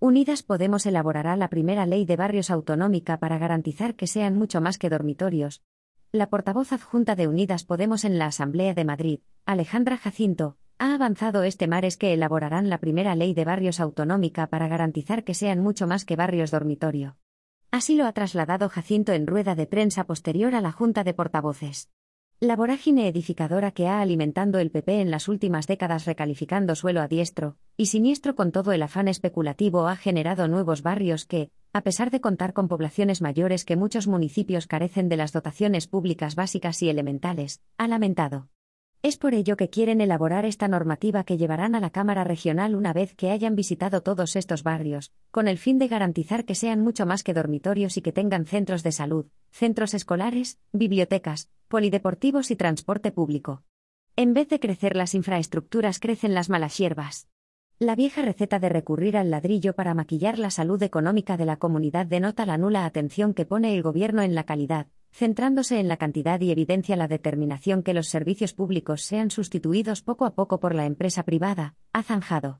Unidas Podemos elaborará la primera ley de barrios autonómica para garantizar que sean mucho más que dormitorios. La portavoz adjunta de Unidas Podemos en la Asamblea de Madrid, Alejandra Jacinto, ha avanzado este mares que elaborarán la primera ley de barrios autonómica para garantizar que sean mucho más que barrios dormitorio. Así lo ha trasladado Jacinto en rueda de prensa posterior a la Junta de Portavoces. La vorágine edificadora que ha alimentando el PP en las últimas décadas recalificando suelo a diestro y siniestro con todo el afán especulativo ha generado nuevos barrios que, a pesar de contar con poblaciones mayores que muchos municipios carecen de las dotaciones públicas básicas y elementales, ha lamentado. Es por ello que quieren elaborar esta normativa que llevarán a la Cámara Regional una vez que hayan visitado todos estos barrios, con el fin de garantizar que sean mucho más que dormitorios y que tengan centros de salud, centros escolares, bibliotecas, polideportivos y transporte público. En vez de crecer las infraestructuras crecen las malas hierbas. La vieja receta de recurrir al ladrillo para maquillar la salud económica de la comunidad denota la nula atención que pone el gobierno en la calidad, centrándose en la cantidad y evidencia la determinación que los servicios públicos sean sustituidos poco a poco por la empresa privada, ha zanjado.